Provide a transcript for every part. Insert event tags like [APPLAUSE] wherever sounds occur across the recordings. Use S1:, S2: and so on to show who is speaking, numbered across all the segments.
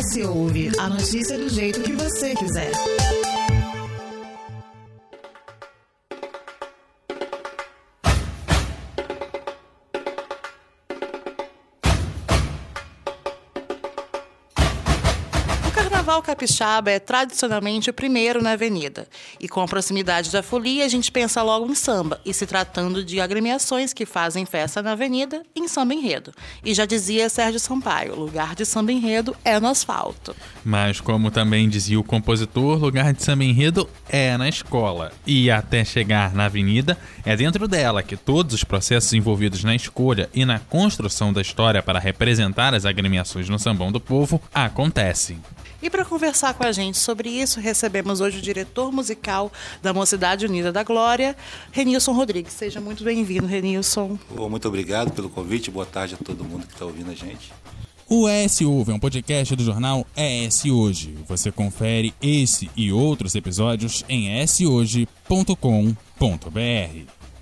S1: S Ouve, a notícia do jeito que você quiser.
S2: Carnaval capixaba é tradicionalmente o primeiro na avenida. E com a proximidade da folia, a gente pensa logo em samba, e se tratando de agremiações que fazem festa na avenida, em samba enredo. E já dizia Sérgio Sampaio, lugar de samba enredo é no asfalto.
S3: Mas como também dizia o compositor, lugar de samba enredo é na escola. E até chegar na avenida, é dentro dela que todos os processos envolvidos na escolha e na construção da história para representar as agremiações no sambão do povo acontecem.
S2: E para conversar com a gente sobre isso, recebemos hoje o diretor musical da Mocidade Unida da Glória, Renilson Rodrigues. Seja muito bem-vindo, Renilson.
S4: Oh, muito obrigado pelo convite. Boa tarde a todo mundo que está ouvindo a gente.
S3: O ES Ouve é um podcast do jornal ES Hoje. Você confere esse e outros episódios em eshoje.com.br.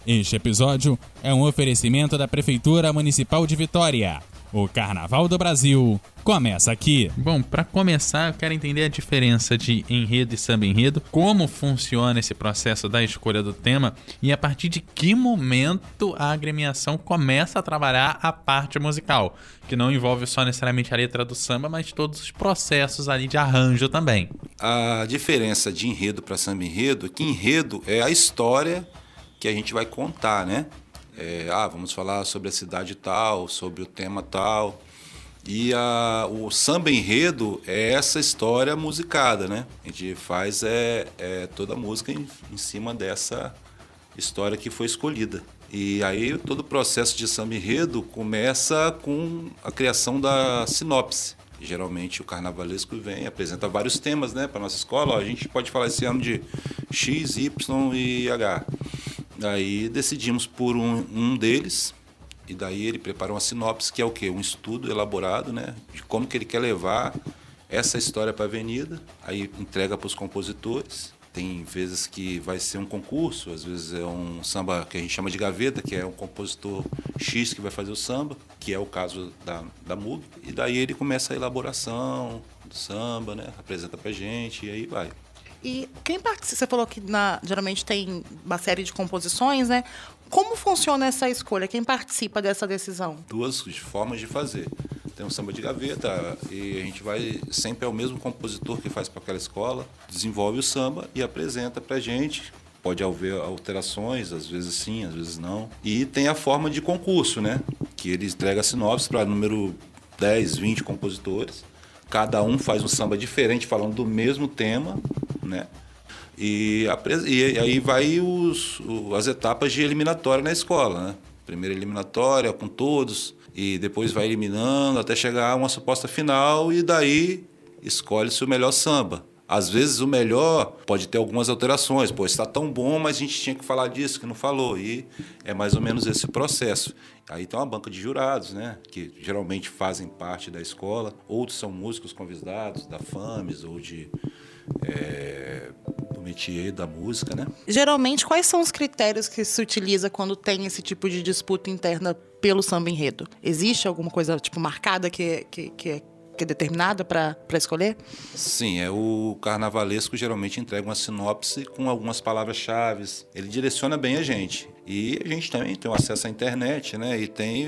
S3: Este episódio é um oferecimento da Prefeitura Municipal de Vitória. O Carnaval do Brasil começa aqui. Bom, para começar, eu quero entender a diferença de enredo e samba enredo, como funciona esse processo da escolha do tema e a partir de que momento a agremiação começa a trabalhar a parte musical, que não envolve só necessariamente a letra do samba, mas todos os processos ali de arranjo também.
S4: A diferença de enredo para samba enredo é que enredo é a história que a gente vai contar, né? É, ah, vamos falar sobre a cidade tal, sobre o tema tal. E a, o samba enredo é essa história musicada, né? A gente faz é, é toda a música em, em, cima dessa história que foi escolhida. E aí todo o processo de samba enredo começa com a criação da sinopse. Geralmente o carnavalesco vem, apresenta vários temas né, para nossa escola. Ó, a gente pode falar esse ano de X, Y e H. Aí decidimos por um, um deles, e daí ele preparou uma sinopse, que é o quê? Um estudo elaborado, né? De como que ele quer levar essa história para a avenida, aí entrega para os compositores. Tem vezes que vai ser um concurso, às vezes é um samba que a gente chama de gaveta, que é um compositor X que vai fazer o samba, que é o caso da, da MUG. E daí ele começa a elaboração do samba, né? Apresenta para gente e aí vai.
S2: E quem participa, você falou que na, geralmente tem uma série de composições, né? Como funciona essa escolha? Quem participa dessa decisão?
S4: Duas formas de fazer. Tem um samba de gaveta e a gente vai sempre é o mesmo compositor que faz para aquela escola, desenvolve o samba e apresenta para a gente. Pode haver alterações, às vezes sim, às vezes não. E tem a forma de concurso, né? Que ele entrega sinopse para número 10, 20 compositores. Cada um faz um samba diferente falando do mesmo tema né? E, e aí vai os, as etapas de eliminatória na escola, né? Primeira eliminatória com todos e depois vai eliminando até chegar a uma suposta final e daí escolhe-se o melhor samba. Às vezes o melhor pode ter algumas alterações, pô, está tão bom, mas a gente tinha que falar disso que não falou. E é mais ou menos esse processo. Aí tem uma banca de jurados, né, que geralmente fazem parte da escola, outros são músicos convidados da FAMES ou de é, do métier da música, né?
S2: Geralmente, quais são os critérios que se utiliza quando tem esse tipo de disputa interna pelo samba enredo? Existe alguma coisa tipo marcada que, que, que é que é determinada para escolher?
S4: Sim, é o carnavalesco geralmente entrega uma sinopse com algumas palavras-chave. Ele direciona bem a gente. E a gente também tem acesso à internet, né? E tem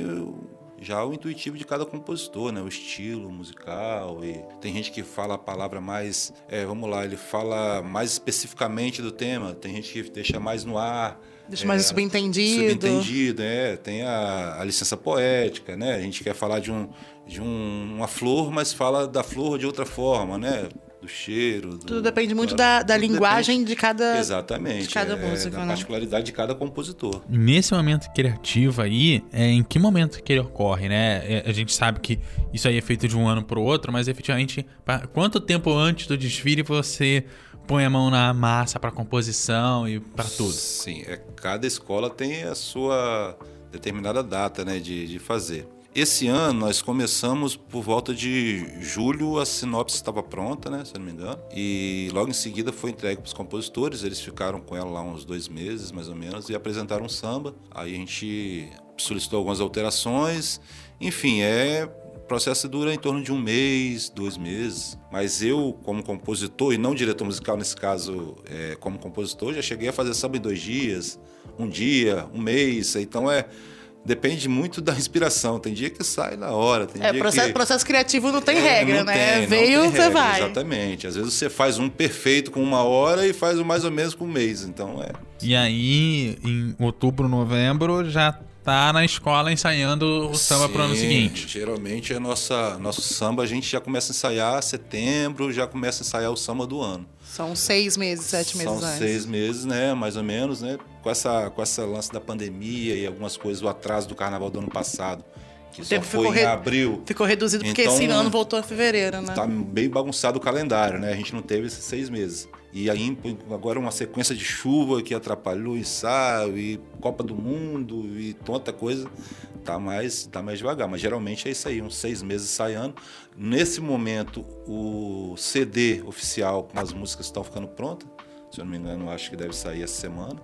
S4: já o intuitivo de cada compositor, né? O estilo musical e tem gente que fala a palavra mais, é, vamos lá, ele fala mais especificamente do tema, tem gente que deixa mais no ar.
S2: Deixa é, mais subentendido.
S4: Subentendido, é. Tem a, a, licença poética, né? A gente quer falar de, um, de um, uma flor, mas fala da flor de outra forma, né? Do cheiro. Do,
S2: tudo depende muito da, da linguagem
S4: depende,
S2: de cada
S4: Exatamente.
S2: De cada
S4: é,
S2: música,
S4: da
S2: né?
S4: particularidade de cada compositor.
S3: Nesse momento criativo aí, é, em que momento que ele ocorre, né? É, a gente sabe que isso aí é feito de um ano para o outro, mas efetivamente, pra, quanto tempo antes do desfile você põe a mão na massa para composição e para tudo?
S4: Sim, é, cada escola tem a sua determinada data, né, de, de fazer. Esse ano nós começamos por volta de julho, a sinopse estava pronta, né, se não me engano, e logo em seguida foi entregue para os compositores. Eles ficaram com ela lá uns dois meses, mais ou menos, e apresentaram um samba. Aí a gente solicitou algumas alterações. Enfim, é processo dura em torno de um mês, dois meses. Mas eu, como compositor, e não diretor musical nesse caso, é, como compositor, já cheguei a fazer samba em dois dias, um dia, um mês. Então é depende muito da inspiração. Tem dia que sai na hora. Tem
S2: é,
S4: dia
S2: processo,
S4: que...
S2: processo criativo não tem é, regra,
S4: não
S2: né?
S4: Tem,
S2: Veio, você
S4: regra,
S2: vai.
S4: Exatamente. Às vezes você faz um perfeito com uma hora e faz um mais ou menos com um mês. Então é.
S3: E aí, em outubro, novembro, já tá na escola ensaiando o samba para o ano seguinte.
S4: Geralmente é nossa nosso samba a gente já começa a ensaiar setembro, já começa a ensaiar o samba do ano.
S2: São seis meses, sete meses
S4: São
S2: antes.
S4: seis meses, né? Mais ou menos, né? Com essa, com essa lance da pandemia e algumas coisas, o atraso do carnaval do ano passado, que
S2: O
S4: só
S2: tempo
S4: foi
S2: ficou
S4: em abril.
S2: Ficou reduzido porque
S4: Então,
S2: esse ano voltou a fevereiro, né?
S4: Tá bem bagunçado o calendário, né? A gente não teve esses seis meses. E aí, agora uma sequência de chuva que atrapalhou o ensaio, e Copa do Mundo, e tanta coisa. Tá mais, tá mais devagar. Mas geralmente é isso aí, uns seis meses ensaiando. Nesse momento, o CD oficial com as músicas estão ficando prontas. Se eu não me engano, acho que deve sair essa semana.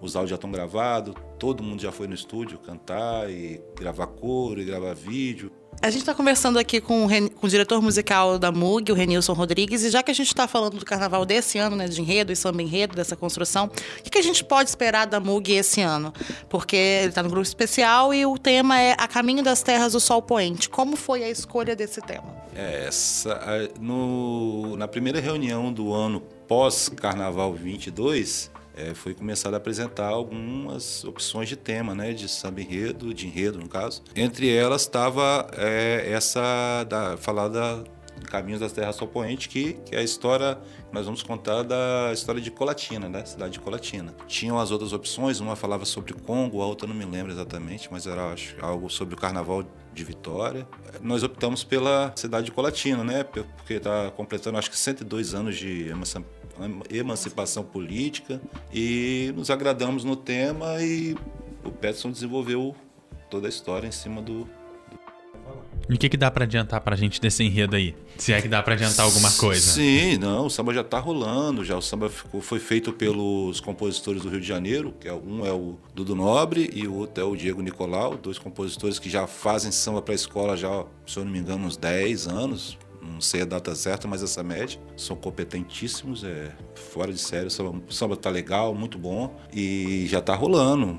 S4: Os áudios já estão gravados, todo mundo já foi no estúdio cantar e gravar coro e gravar vídeo.
S2: A gente está conversando aqui com o, Ren- com o diretor musical da MUG, o Renilson Rodrigues, e já que a gente está falando do carnaval desse ano, né, de enredo e samba enredo, dessa construção, o que, que a gente pode esperar da MUG esse ano? Porque ele está no grupo especial e o tema é A Caminho das Terras do Sol Poente. Como foi a escolha desse tema?
S4: É, Essa, no, na primeira reunião do ano pós-Carnaval 22, é, foi começado a apresentar algumas opções de tema, né, de samba enredo, de enredo no caso. Entre elas estava é, essa da falar da Caminhos das Terras Sol Poente, que, que é a história nós vamos contar da história de Colatina, né, cidade de Colatina. Tinham as outras opções, uma falava sobre Congo, a outra não me lembro exatamente, mas era acho, algo sobre o Carnaval de Vitória. Nós optamos pela cidade de Colatina, né, porque está completando acho que 102 anos de emanci- emancipação política e nos agradamos no tema e o Peterson desenvolveu toda a história em cima do,
S3: E o que, que dá pra adiantar pra gente desse enredo aí? Se é que dá pra adiantar alguma coisa.
S4: Sim, não, o samba já está rolando, já o samba ficou, foi feito pelos compositores do Rio de Janeiro, que é um é o Dudu Nobre e o outro é o Diego Nicolau, dois compositores que já fazem samba para escola já, se eu não me engano, uns 10 anos. Não sei a data certa, mas essa média. São competentíssimos, é fora de sério. O samba, o samba tá legal, muito bom. E já tá rolando.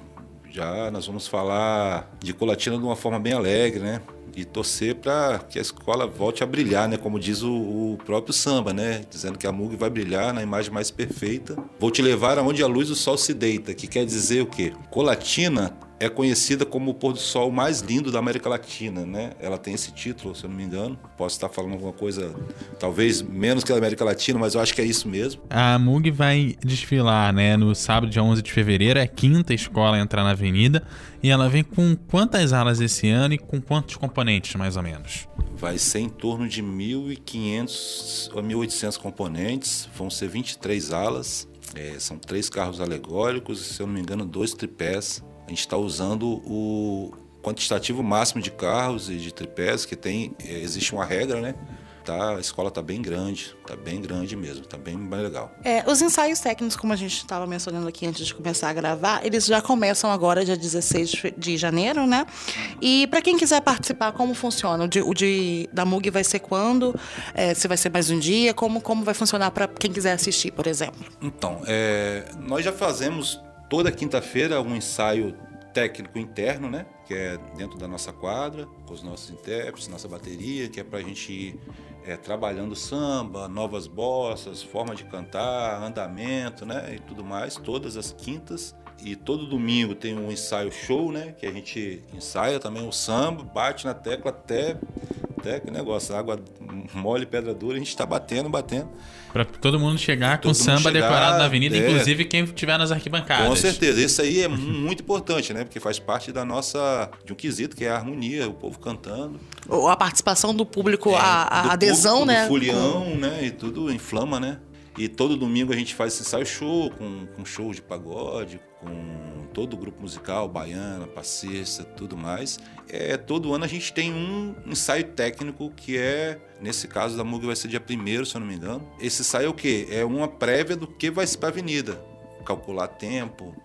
S4: Já nós vamos falar de Colatina de uma forma bem alegre, né? E torcer para que a escola volte a brilhar, né? Como diz o, o próprio samba, né? Dizendo que a MUG vai brilhar na imagem mais perfeita. Vou te levar aonde a luz do sol se deita, que quer dizer o quê? Colatina é conhecida como o pôr do sol mais lindo da América Latina, né? Ela tem esse título, se eu não me engano. Posso estar falando alguma coisa, talvez menos que a América Latina, mas eu acho que é isso mesmo.
S3: A MUG vai desfilar, né, no sábado, dia 11 de fevereiro, é a quinta escola a entrar na avenida. E ela vem com quantas alas esse ano e com quantos componentes, mais ou menos?
S4: Vai ser em torno de 1.500 a 1.800 componentes, vão ser 23 alas, é, são três carros alegóricos, se eu não me engano, dois tripés. A gente está usando o quantitativo máximo de carros e de tripés, que tem, é, existe uma regra, né? Tá, a escola está bem grande, está bem grande mesmo, está bem, bem legal.
S2: É, os ensaios técnicos, como a gente estava mencionando aqui antes de começar a gravar, eles já começam agora, dia 16 de janeiro, né? E para quem quiser participar, como funciona? O de, o de- da MUG vai ser quando? É, se vai ser mais um dia? Como, como vai funcionar para quem quiser assistir, por exemplo?
S4: Então, é, nós já fazemos toda quinta-feira um ensaio técnico interno, né? Que é dentro da nossa quadra, com os nossos intérpretes, nossa bateria, que é para a gente ir é, trabalhando samba, novas bossas, forma de cantar, andamento, né? E tudo mais, todas as quintas. E todo domingo tem um ensaio show, né? Que a gente ensaia também o samba, bate na tecla até, até que negócio, água mole, pedra dura, a gente está batendo, batendo.
S3: Pra todo mundo chegar com
S4: Todo mundo
S3: samba
S4: chegar,
S3: decorado na avenida,
S4: é.
S3: inclusive quem estiver nas arquibancadas.
S4: Com certeza, isso aí é mu- muito importante, né? Porque faz parte da nossa de um quesito que é a harmonia, o povo cantando,
S2: Ou a participação do público,
S4: É,
S2: a, a
S4: do
S2: adesão,
S4: público,
S2: né?
S4: Do folião, né? E tudo inflama, né? E todo domingo a gente faz esse ensaio show, com, com show de pagode, com todo o grupo musical, baiana, passista, tudo mais. É, todo ano a gente tem um ensaio técnico que é, nesse caso da MUG vai ser dia 1 se eu não me engano. Esse ensaio é o quê? É uma prévia do que vai ser para a avenida. Calcular tempo,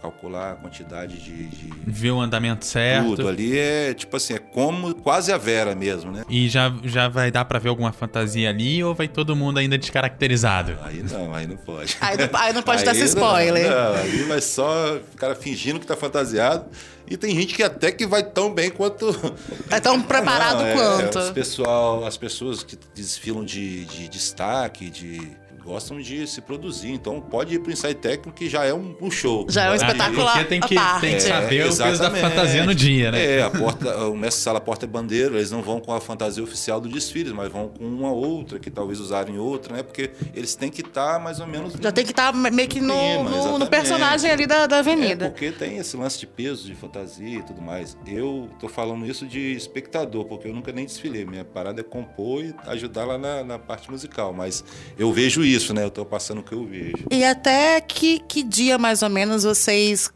S4: calcular a quantidade de, de
S3: Ver o andamento certo.
S4: tudo ali é tipo assim, é como quase a Vera mesmo, né?
S3: E já, já vai dar pra ver alguma fantasia ali ou vai todo mundo ainda descaracterizado?
S4: Aí não, aí não pode.
S2: Aí não, aí não pode [LAUGHS] dar
S4: Aí
S2: esse
S4: não,
S2: spoiler.
S4: Não, aí vai só o cara fingindo que tá fantasiado. E tem gente que até que vai tão bem quanto. [LAUGHS]
S2: É tão preparado
S4: Não, é,
S2: quanto.
S4: Os pessoal, as pessoas que desfilam de, de destaque, de. Gostam de se produzir, então pode ir pro ensaio técnico que já é um, um show.
S2: Já é um
S4: ir.
S2: espetáculo
S3: Porque tem que, tem que
S2: É,
S3: saber o peso da fantasia no dia, né?
S4: É, a [LAUGHS] porta, o mestre sala porta é bandeira, eles não vão com a fantasia oficial do desfile, mas vão com uma outra, que talvez usarem outra, né? Porque eles têm que estar mais ou menos.
S2: Já tem que estar meio que no,
S4: Clima,
S2: no- no, personagem ali da, da
S4: É,
S2: avenida.
S4: porque tem esse lance de peso, de fantasia e tudo mais. Eu tô falando isso de espectador, porque eu nunca nem desfilei. Minha parada é compor e ajudar lá na, na parte musical. Mas eu vejo isso, né? Eu tô passando o que eu vejo.
S2: E até que, que dia, mais ou menos, vocês.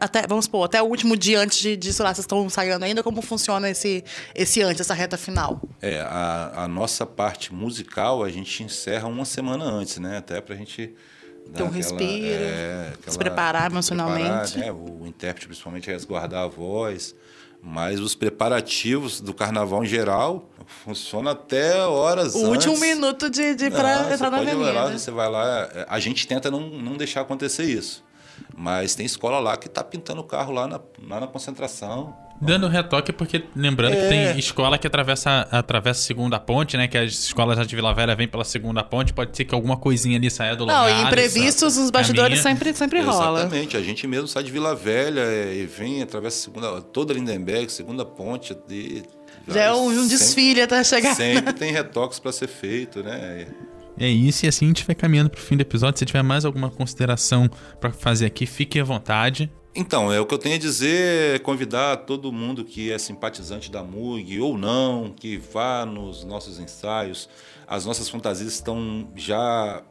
S2: Até, vamos supor, até o último dia antes de, de sei lá, vocês estão ensaiando ainda, como funciona esse, esse antes, essa reta final?
S4: É, a, a nossa parte musical a gente encerra uma semana antes, né? Até pra gente. dar
S2: um respiro, se preparar emocionalmente.
S4: preparar, né? O intérprete, principalmente, resguardar a voz. Mas os preparativos do carnaval em geral funcionam até horas
S2: O
S4: antes.
S2: último minuto de, de
S4: Não,
S2: pra
S4: você
S2: entrar na
S4: pode
S2: avenida.
S4: Lá, você vai lá, é, a gente tenta não, não deixar acontecer isso. Mas tem escola lá que tá pintando o carro lá na, lá na concentração.
S3: Dando retoque, porque lembrando que
S4: É.
S3: tem escola que atravessa, atravessa a segunda ponte, né? Que as escolas já de Vila Velha vêm pela segunda ponte. Pode ser que alguma coisinha ali saia do lugar.
S2: Não, e imprevistos nos bastidores sempre, sempre rola.
S4: Exatamente, a gente mesmo sai de Vila Velha é, e vem, atravessa a segunda, toda Lindenberg, segunda ponte. E,
S2: Já é um, um
S4: sempre-
S2: desfile até chegar.
S4: Sempre tem retoques para ser feito, né?
S3: É isso, e assim a gente vai caminhando pro fim do episódio. Se tiver mais alguma consideração pra fazer aqui, fique à vontade.
S4: Então, é o que eu tenho a dizer é convidar todo mundo que é simpatizante da MUG ou não, que vá nos nossos ensaios. As nossas fantasias estão já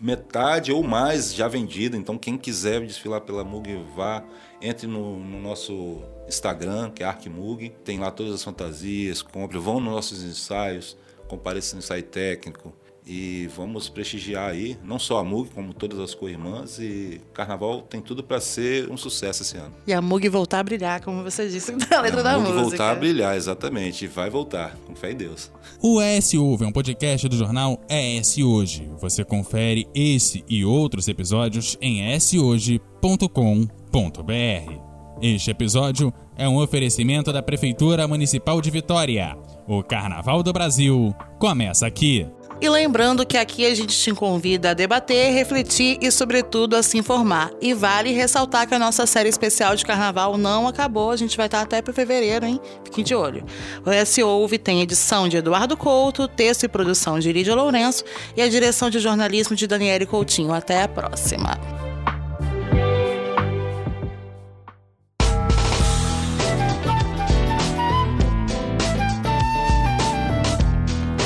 S4: metade ou mais já vendidas, então quem quiser desfilar pela MUG, vá, entre no, no nosso Instagram, que é ArcMUG, tem lá todas as fantasias, compre, vão nos nossos ensaios, compareça no ensaio técnico e vamos prestigiar aí, não só a MUG, como todas as co-irmãs e Carnaval tem tudo para ser um sucesso esse ano.
S2: E a Mug voltar a brilhar, como você disse [LAUGHS] na letra da
S4: a MUG
S2: música.
S4: voltar a brilhar, exatamente, e vai voltar, com fé em Deus.
S3: O ES Ouve é um podcast do jornal ES Hoje. Você confere esse e outros episódios em eshoje.com.br. Este episódio é um oferecimento da Prefeitura Municipal de Vitória. O Carnaval do Brasil começa aqui.
S2: E lembrando que aqui a gente te convida a debater, refletir e, sobretudo, a se informar. E vale ressaltar que a nossa série especial de carnaval não acabou, a gente vai estar até para fevereiro, hein? Fiquem de olho. O S Ouve tem edição de Eduardo Couto, texto e produção de Lídia Lourenço e a direção de jornalismo de Daniele Coutinho. Até a próxima.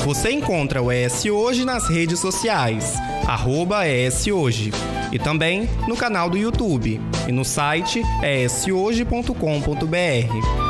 S5: Você encontra o ES Hoje nas redes sociais, arroba ES Hoje, e também no canal do YouTube e no site eshoje.com.br.